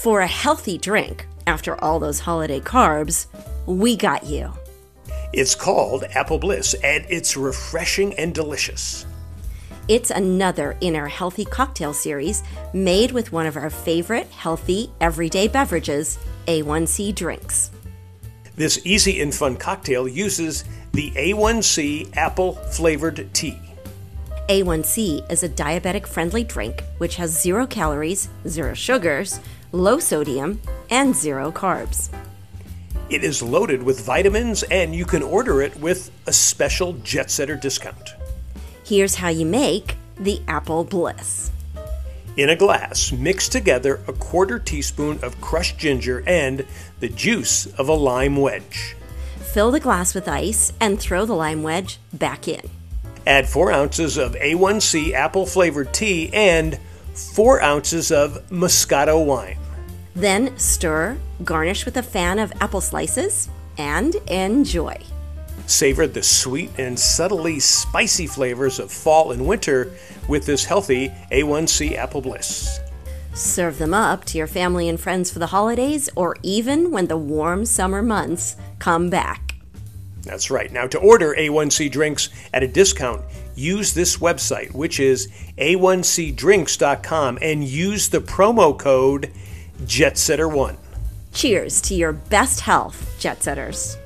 For a healthy drink, after all those holiday carbs, we got you. It's called Apple Bliss, and it's refreshing and delicious. It's another in our healthy cocktail series made with one of our favorite healthy everyday beverages, A1C drinks. This easy and fun cocktail uses the A1C apple flavored tea. A1C is a diabetic friendly drink which has zero calories, zero sugars, low sodium, and zero carbs. It is loaded with vitamins, and you can order it with a special Jet Setter discount. Here's how you make the Apple Bliss. In a glass, mix together a quarter teaspoon of crushed ginger and the juice of a lime wedge. Fill the glass with ice and throw the lime wedge back in. Add 4 ounces of A1C apple flavored tea and 4 ounces of Moscato wine. Then stir, garnish with a fan of apple slices, and enjoy. Savor the sweet and subtly spicy flavors of fall and winter with this healthy A1C Apple Bliss. Serve them up to your family and friends for the holidays or even when the warm summer months come back. That's right. Now, to order A1C drinks at a discount, use this website, which is a1cdrinks.com, and use the promo code JetSetter1. Cheers to your best health, Jet Setters.